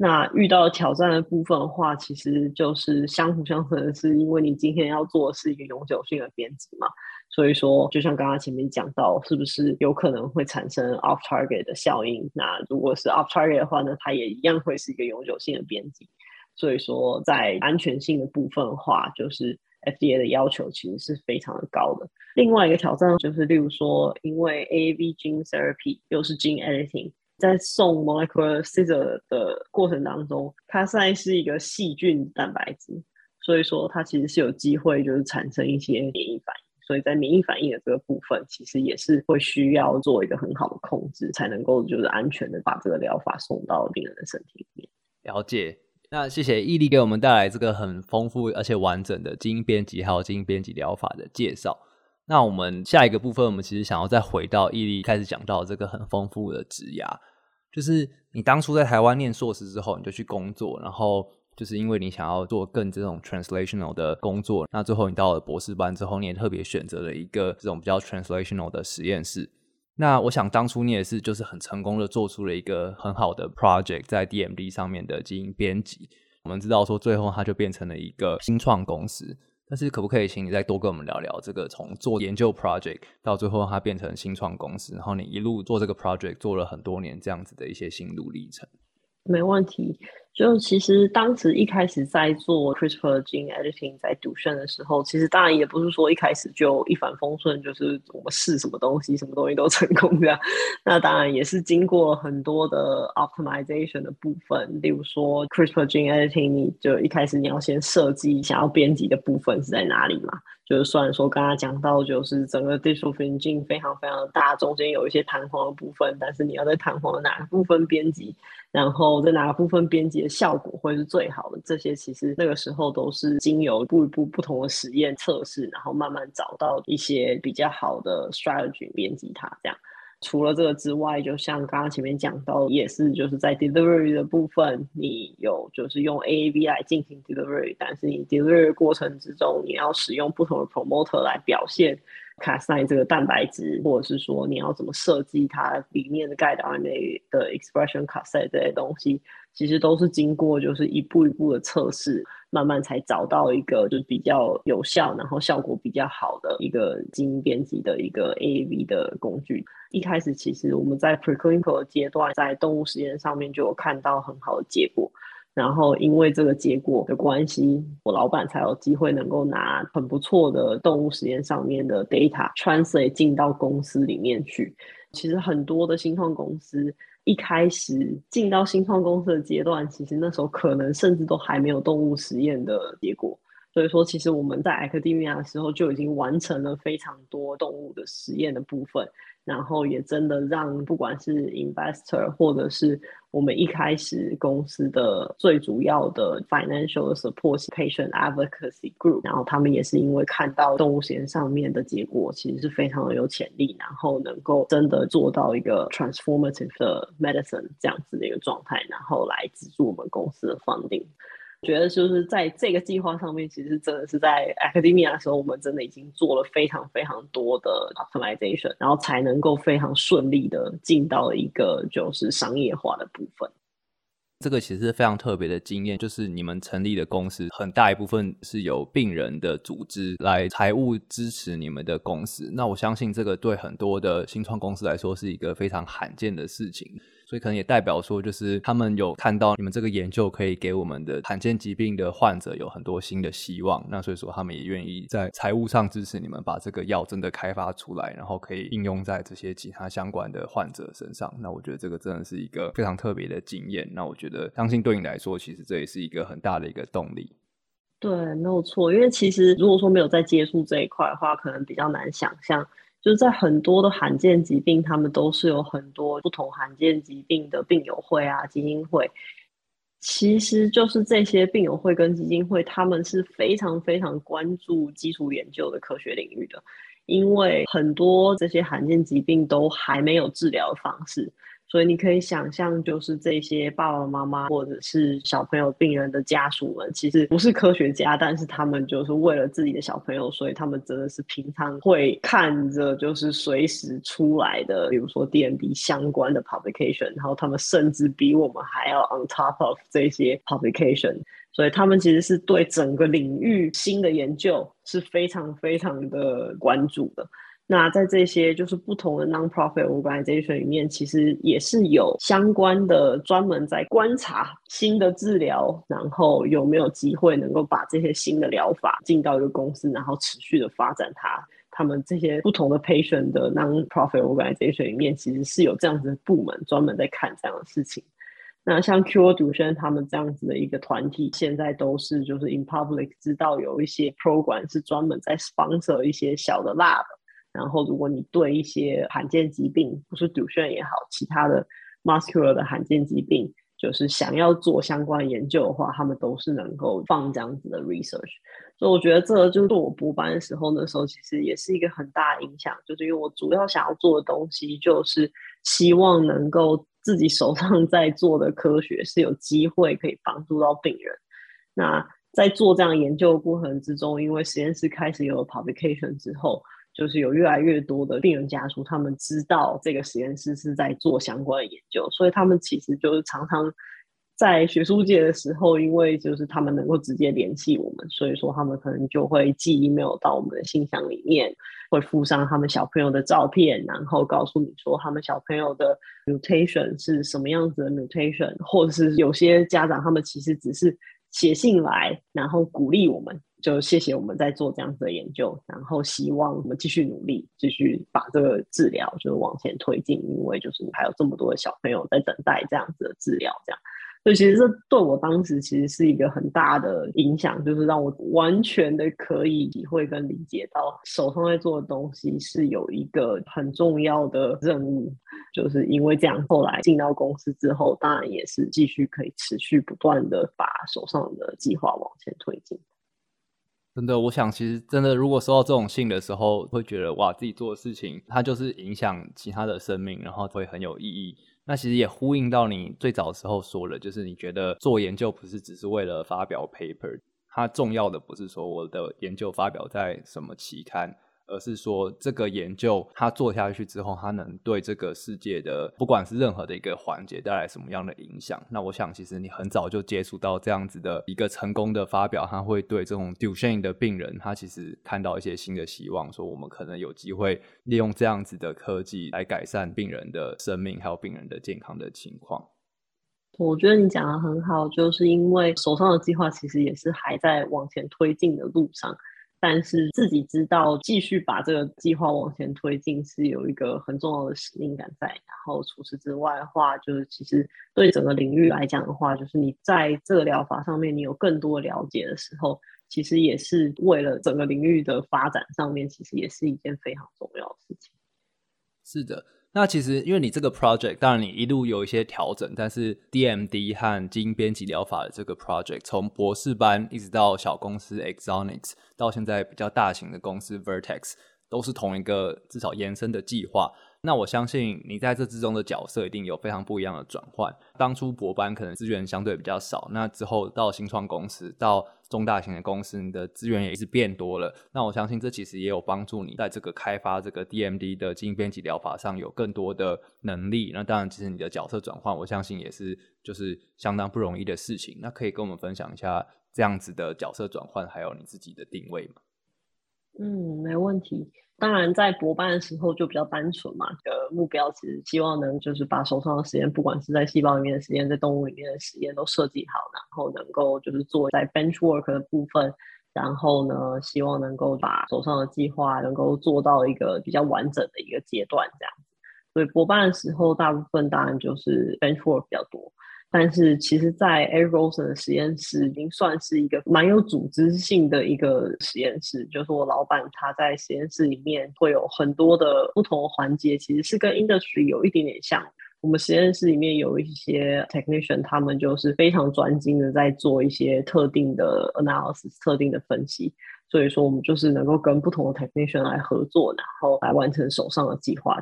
C: 那遇到挑战的部分的话，其实就是相辅相成是，因为你今天要做的是一个永久性的编辑嘛。所以说，就像刚刚前面讲到，是不是有可能会产生 off target 的效应？那如果是 off target 的话呢，它也一样会是一个永久性的编辑。所以说，在安全性的部分的话，就是 FDA 的要求其实是非常的高的。另外一个挑战就是，例如说，因为 AAV gene therapy 又是 gene editing，在送 molecular scissor 的过程当中，它现在是一个细菌蛋白质，所以说它其实是有机会就是产生一些免疫反应。所以在免疫反应的这个部分，其实也是会需要做一个很好的控制，才能够就是安全的把这个疗法送到病人的身体里面。
D: 了解，那谢谢毅力给我们带来这个很丰富而且完整的基因编辑还有基因编辑疗法的介绍。那我们下一个部分，我们其实想要再回到毅力开始讲到这个很丰富的职涯，就是你当初在台湾念硕士之后，你就去工作，然后。就是因为你想要做更这种 translational 的工作，那最后你到了博士班之后，你也特别选择了一个这种比较 translational 的实验室。那我想当初你也是就是很成功的做出了一个很好的 project 在 DMD 上面的基因编辑。我们知道说最后它就变成了一个新创公司，但是可不可以请你再多跟我们聊聊这个从做研究 project 到最后它变成新创公司，然后你一路做这个 project 做了很多年这样子的一些心路历程？
C: 没问题。就其实当时一开始在做 CRISPR gene editing 在杜顺的时候，其实当然也不是说一开始就一帆风顺，就是我们试什么东西，什么东西都成功这样。那当然也是经过很多的 optimization 的部分，例如说 CRISPR gene editing，你就一开始你要先设计想要编辑的部分是在哪里嘛。就是虽然说刚刚讲到，就是整个 dystrophin gene 非常非常大，中间有一些弹簧的部分，但是你要在弹簧的哪个部分编辑，然后在哪个部分编辑的效果会是最好的，这些其实那个时候都是经由一步一步不同的实验测试，然后慢慢找到一些比较好的 strategy 编辑它这样。除了这个之外，就像刚刚前面讲到，也是就是在 delivery 的部分，你有就是用 AAV 来进行 delivery，但是你 delivery 过程之中，你要使用不同的 promoter 来表现 Cas9 这个蛋白质，或者是说你要怎么设计它里面的 guide RNA 的 expression cassette 这些东西，其实都是经过就是一步一步的测试，慢慢才找到一个就比较有效，然后效果比较好的一个基因编辑的一个 AAV 的工具。一开始其实我们在 preclinical 阶段，在动物实验上面就有看到很好的结果。然后因为这个结果的关系，我老板才有机会能够拿很不错的动物实验上面的 data translate 进到公司里面去。其实很多的新创公司一开始进到新创公司的阶段，其实那时候可能甚至都还没有动物实验的结果。所以说，其实我们在 academia 的时候就已经完成了非常多动物的实验的部分。然后也真的让不管是 investor 或者是我们一开始公司的最主要的 financial support patient advocacy group，然后他们也是因为看到动物实验上面的结果，其实是非常的有潜力，然后能够真的做到一个 transformative 的 medicine 这样子的一个状态，然后来资助我们公司的 funding。觉得就是在这个计划上面，其实真的是在 academia 的时候，我们真的已经做了非常非常多的 optimization，然后才能够非常顺利的进到一个就是商业化的部分。
D: 这个其实是非常特别的经验，就是你们成立的公司很大一部分是由病人的组织来财务支持你们的公司。那我相信这个对很多的新创公司来说是一个非常罕见的事情。所以可能也代表说，就是他们有看到你们这个研究可以给我们的罕见疾病的患者有很多新的希望。那所以说，他们也愿意在财务上支持你们把这个药真的开发出来，然后可以应用在这些其他相关的患者身上。那我觉得这个真的是一个非常特别的经验。那我觉得，相信对你来说，其实这也是一个很大的一个动力。
C: 对，没有错。因为其实如果说没有在接触这一块的话，可能比较难想象。就在很多的罕见疾病，他们都是有很多不同罕见疾病的病友会啊、基金会。其实就是这些病友会跟基金会，他们是非常非常关注基础研究的科学领域的，因为很多这些罕见疾病都还没有治疗的方式。所以你可以想象，就是这些爸爸妈妈或者是小朋友病人的家属们，其实不是科学家，但是他们就是为了自己的小朋友，所以他们真的是平常会看着就是随时出来的，比如说 DMD 相关的 publication，然后他们甚至比我们还要 on top of 这些 publication，所以他们其实是对整个领域新的研究是非常非常的关注的。那在这些就是不同的 non-profit organization 里面，其实也是有相关的专门在观察新的治疗，然后有没有机会能够把这些新的疗法进到一个公司，然后持续的发展它。他们这些不同的 patient 的 non-profit organization 里面，其实是有这样子的部门专门在看这样的事情。那像 Cure Duchenne 他们这样子的一个团体，现在都是就是 in public 知道有一些 program 是专门在 sponsor 一些小的 lab。然后，如果你对一些罕见疾病，不是 d u c h e n 也好，其他的 muscular 的罕见疾病，就是想要做相关研究的话，他们都是能够放这样子的 research。所以我觉得这个就是我博班的时候，那时候其实也是一个很大的影响，就是因为我主要想要做的东西，就是希望能够自己手上在做的科学是有机会可以帮助到病人。那在做这样研究的过程之中，因为实验室开始有了 publication 之后。就是有越来越多的病人家属，他们知道这个实验室是在做相关的研究，所以他们其实就是常常在学术界的时候，因为就是他们能够直接联系我们，所以说他们可能就会寄 email 到我们的信箱里面，会附上他们小朋友的照片，然后告诉你说他们小朋友的 mutation 是什么样子的 mutation，或者是有些家长他们其实只是写信来，然后鼓励我们。就谢谢我们在做这样子的研究，然后希望我们继续努力，继续把这个治疗就是往前推进，因为就是还有这么多的小朋友在等待这样子的治疗，这样，所以其实这对我当时其实是一个很大的影响，就是让我完全的可以体会跟理解到手上在做的东西是有一个很重要的任务，就是因为这样，后来进到公司之后，当然也是继续可以持续不断的把手上的计划往前推进。
D: 真的，我想其实真的，如果收到这种信的时候，会觉得哇，自己做的事情它就是影响其他的生命，然后会很有意义。那其实也呼应到你最早时候说的，就是你觉得做研究不是只是为了发表 paper，它重要的不是说我的研究发表在什么期刊，而是说这个研究它做下去之后，它能对这个世界的不管是任何的一个环节带来什么样的影响。那我想，其实你很早就接触到这样子的一个成功的发表，它会对这种 Duchenne 的病人，他其实看到一些新的希望，说我们可能有机会利用这样子的科技来改善病人的生命，还有病人的健康的情况。
C: 我觉得你讲的很好，就是因为手上的计划其实也是还在往前推进的路上，但是自己知道继续把这个计划往前推进是有一个很重要的使命感在。然后除此之外的话，就是其实对整个领域来讲的话，就是你在这个疗法上面你有更多了解的时候，其实也是为了整个领域的发展上面，其实也是一件非常重要的事情。
D: 是的。那其实，因为你这个 project，当然你一路有一些调整，但是 DMD 和基因编辑疗法的这个 project，从博士班一直到小公司 Exonics，到现在比较大型的公司 Vertex，都是同一个至少延伸的计划。那我相信你在这之中的角色一定有非常不一样的转换。当初博班可能资源相对比较少，那之后到新创公司，到中大型的公司，你的资源也是变多了。那我相信这其实也有帮助你在这个开发这个 DMD 的基因编辑疗法上有更多的能力。那当然，其实你的角色转换，我相信也是就是相当不容易的事情。那可以跟我们分享一下这样子的角色转换，还有你自己的定位吗？
C: 嗯，没问题。当然，在博班的时候就比较单纯嘛，的目标其实希望能就是把手上的实验，不管是在细胞里面的实验，在动物里面的实验都设计好，然后能够就是做在 bench work 的部分，然后呢，希望能够把手上的计划能够做到一个比较完整的一个阶段这样子。所以博班的时候，大部分当然就是 bench work 比较多。但是其实，在 Eric Rosen 的实验室已经算是一个蛮有组织性的一个实验室。就是我老板他在实验室里面会有很多的不同的环节，其实是跟 industry 有一点点像。我们实验室里面有一些 technician，他们就是非常专精的在做一些特定的 analysis、特定的分析。所以说，我们就是能够跟不同的 technician 来合作，然后来完成手上的计划。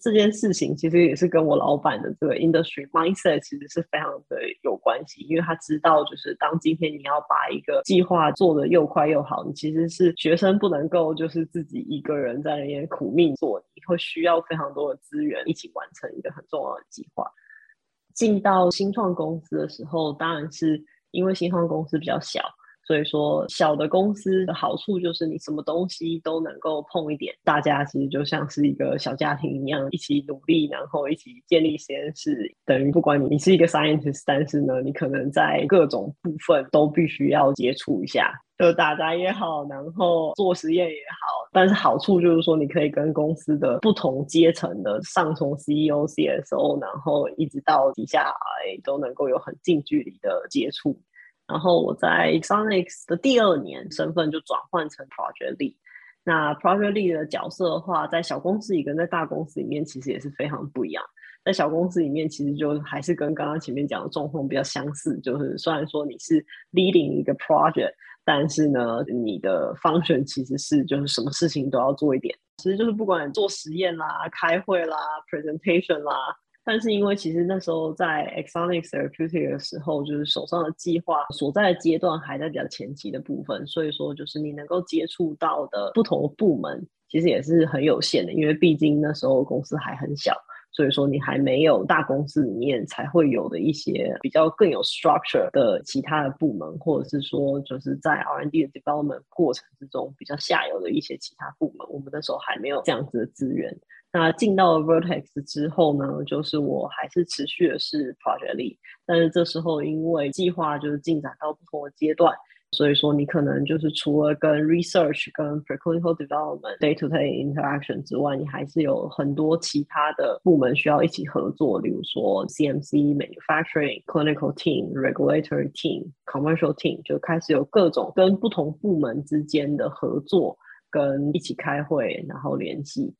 C: 这件事情其实也是跟我老板的这个 industry mindset 其实是非常的有关系，因为他知道，就是当今天你要把一个计划做得又快又好，你其实是学生不能够就是自己一个人在那边苦命做，你会需要非常多的资源一起完成一个很重要的计划。进到新创公司的时候，当然是因为新创公司比较小。所以说，小的公司的好处就是你什么东西都能够碰一点，大家其实就像是一个小家庭一样，一起努力，然后一起建立实验室。等于不管你你是一个 scientist，但是呢，你可能在各种部分都必须要接触一下，就打杂也好，然后做实验也好。但是好处就是说，你可以跟公司的不同阶层的，上从 CEO、CSO，然后一直到底下，哎，都能够有很近距离的接触。然后我在 Exonix 的第二年，身份就转换成 Project Lead。那 Project Lead 的角色的话，在小公司里跟在大公司里面其实也是非常不一样。在小公司里面，其实就还是跟刚刚前面讲的状况比较相似，就是虽然说你是 leading 一个 project，但是呢，你的 function 其实是就是什么事情都要做一点。其实就是不管做实验啦、开会啦、presentation 啦。但是因为其实那时候在 Exonic Therapeutics 的时候，就是手上的计划所在的阶段还在比较前期的部分，所以说就是你能够接触到的不同的部门，其实也是很有限的，因为毕竟那时候公司还很小，所以说你还没有大公司里面才会有的一些比较更有 structure 的其他的部门，或者是说就是在 R&D 的 development 过程之中比较下游的一些其他部门，我们那时候还没有这样子的资源。那进到 Vertex 之后呢，就是我还是持续的是 Project Lead，但是这时候因为计划就是进展到不同的阶段，所以说你可能就是除了跟 Research、跟 Preclinical Development、Day-to-Day Interaction 之外，你还是有很多其他的部门需要一起合作，例如说 CMC、Manufacturing、Clinical Team、Regulatory Team、Commercial Team，就开始有各种跟不同部门之间的合作，跟一起开会，然后联系。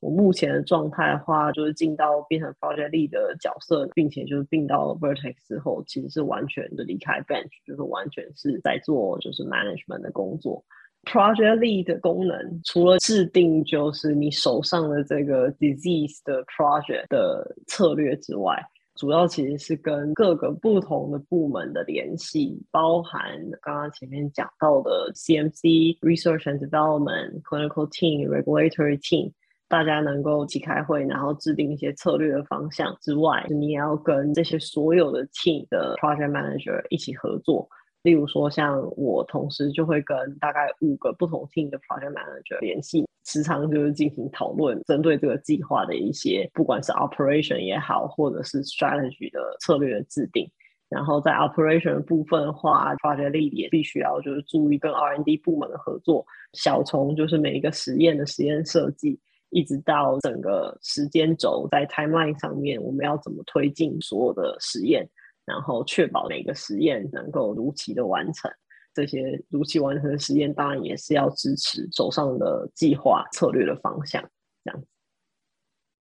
C: 我目前的状态的话，就是进到变成 project lead 的角色，并且就是并到 Vertex 之后，其实是完全的离开 bench，就是完全是在做就是 management 的工作。project lead 的功能除了制定就是你手上的这个 disease 的 project 的策略之外，主要其实是跟各个不同的部门的联系，包含刚刚前面讲到的 CMC、Research and Development、Clinical Team、Regulatory Team，大家能够一起开会，然后制定一些策略的方向之外，你也要跟这些所有的 Team 的 Project Manager 一起合作。例如说，像我同时就会跟大概五个不同 team 的 project manager 联系，时常就是进行讨论，针对这个计划的一些，不管是 operation 也好，或者是 strategy 的策略的制定。然后在 operation 部分的话，project lead 也必须要就是注意跟 R&D 部门的合作，小从就是每一个实验的实验设计，一直到整个时间轴在 timeline 上面，我们要怎么推进所有的实验。然后确保每个实验能够如期的完成，这些如期完成的实验当然也是要支持手上的计划策略的方向，这样子。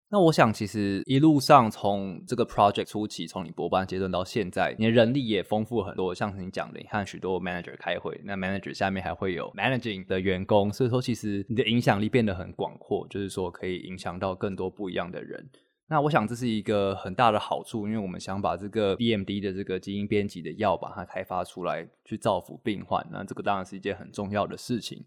D: 那我想，其实一路上从这个 project 初期，从你博班阶段到现在，你的人力也丰富很多。像是你讲的，你和许多 manager 开会，那 manager 下面还会有 managing 的员工，所以说其实你的影响力变得很广阔，就是说可以影响到更多不一样的人。那我想这是一个很大的好处，因为我们想把这个 DMD 的这个基因编辑的药把它开发出来，去造福病患。那这个当然是一件很重要的事情。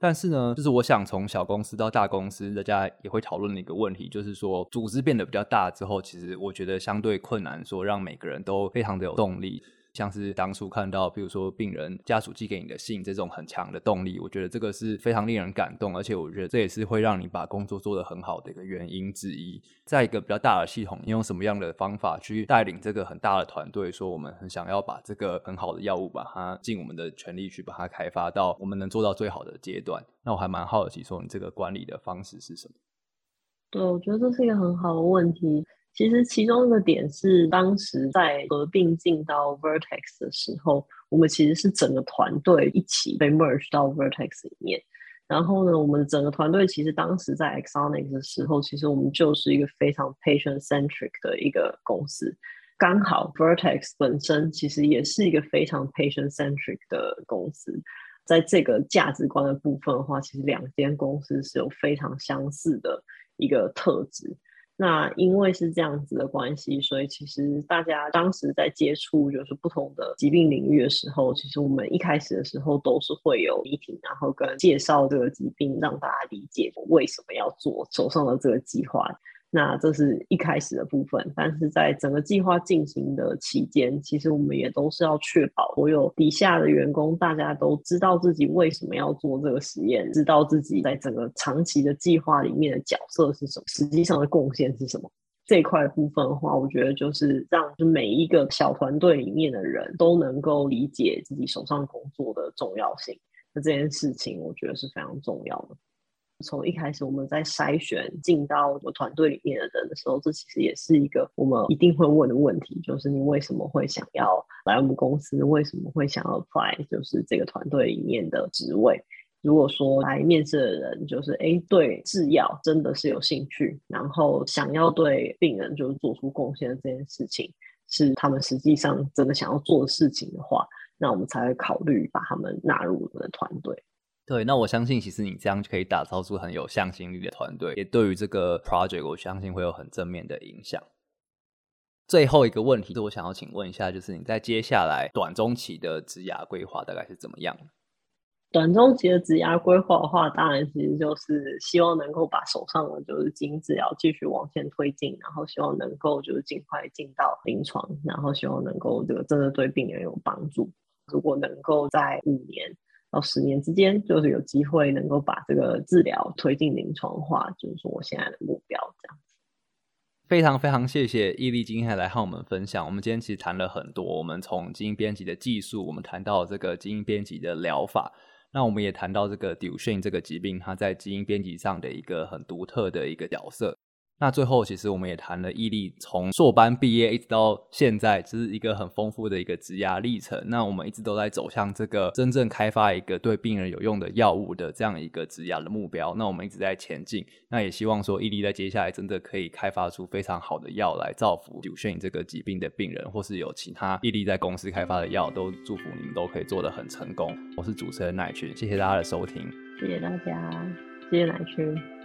D: 但是呢，就是我想从小公司到大公司，大家也会讨论的一个问题，就是说组织变得比较大之后，其实我觉得相对困难，说让每个人都非常的有动力。像是当初看到，比如说病人家属寄给你的信，这种很强的动力，我觉得这个是非常令人感动，而且我觉得这也是会让你把工作做得很好的一个原因之一。在一个比较大的系统，你用什么样的方法去带领这个很大的团队？说我们很想要把这个很好的药物，把它尽我们的全力去把它开发到我们能做到最好的阶段。那我还蛮好奇，说你这个管理的方式是什么？
C: 对，我觉得这是一个很好的问题。其实其中一个点是，当时在合并进到 Vertex 的时候，我们其实是整个团队一起被 merge 到 Vertex 里面。然后呢，我们整个团队其实当时在 exonic 的时候，其实我们就是一个非常 patient centric 的一个公司。刚好 Vertex 本身其实也是一个非常 patient centric 的公司，在这个价值观的部分的话，其实两间公司是有非常相似的一个特质。那因为是这样子的关系，所以其实大家当时在接触就是不同的疾病领域的时候，其实我们一开始的时候都是会有 meeting，然后跟介绍这个疾病，让大家理解我为什么要做手上的这个计划。那这是一开始的部分，但是在整个计划进行的期间，其实我们也都是要确保所有底下的员工，大家都知道自己为什么要做这个实验，知道自己在整个长期的计划里面的角色是什么，实际上的贡献是什么。这一块部分的话，我觉得就是让就每一个小团队里面的人都能够理解自己手上工作的重要性。那这件事情，我觉得是非常重要的。从一开始我们在筛选进到我们团队里面的人的时候，这其实也是一个我们一定会问的问题，就是你为什么会想要来我们公司？为什么会想要 apply 就是这个团队里面的职位？如果说来面试的人就是哎对制药真的是有兴趣，然后想要对病人就是做出贡献的这件事情是他们实际上真的想要做的事情的话，那我们才会考虑把他们纳入我们的团队。
D: 对，那我相信其实你这样就可以打造出很有向心力的团队，也对于这个 project 我相信会有很正面的影响。最后一个问题是我想要请问一下，就是你在接下来短中期的职涯规划大概是怎么样？
C: 短中期的职涯规划的话，当然其实就是希望能够把手上的就是基因治疗继续往前推进，然后希望能够就是尽快进到临床，然后希望能够这个真的对病人有帮助。如果能够在五年。到十年之间，就是有机会能够把这个治疗推进临床化，就是说我现在的目标这样子。
D: 非常非常谢谢伊俐今天来和我们分享。我们今天其实谈了很多，我们从基因编辑的技术，我们谈到这个基因编辑的疗法，那我们也谈到这个 d u c h e n 这个疾病，它在基因编辑上的一个很独特的一个角色。那最后，其实我们也谈了伊俐从硕班毕业一直到现在，这是一个很丰富的一个职涯历程。那我们一直都在走向这个真正开发一个对病人有用的药物的这样一个职涯的目标。那我们一直在前进。那也希望说伊俐在接下来真的可以开发出非常好的药来造福 Duchenne 这个疾病的病人，或是有其他伊俐在公司开发的药，都祝福你们都可以做得很成功。我是主持人奶群，谢谢大家的收听，
C: 谢谢大家，谢谢奶群。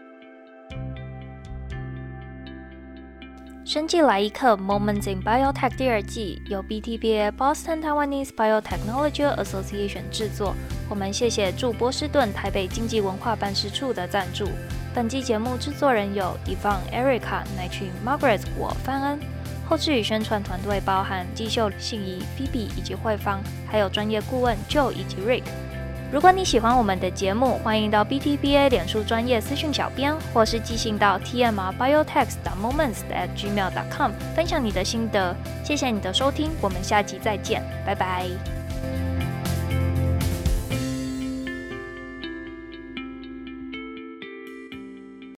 E: 生技来一课 Moments in Biotech 第二季由 BTBA Boston Taiwanese Biotechnology Association 制作。我们谢谢驻波士顿台北经济文化办事处的赞助。本季节目制作人有 Devon、Erica、乃群、Margaret、我范恩。后制与宣传团队包含季秀、信仪、Phoebe 以及慧芳，还有专业顾问 Joe 以及 Rick。如果你喜欢我们的节目，欢迎到 BTBA 脸书专业私讯小编，或是寄信到 TMR Biotech 的 Moments at gmail.com 分享你的心得。谢谢你的收听，我们下集再见，拜拜。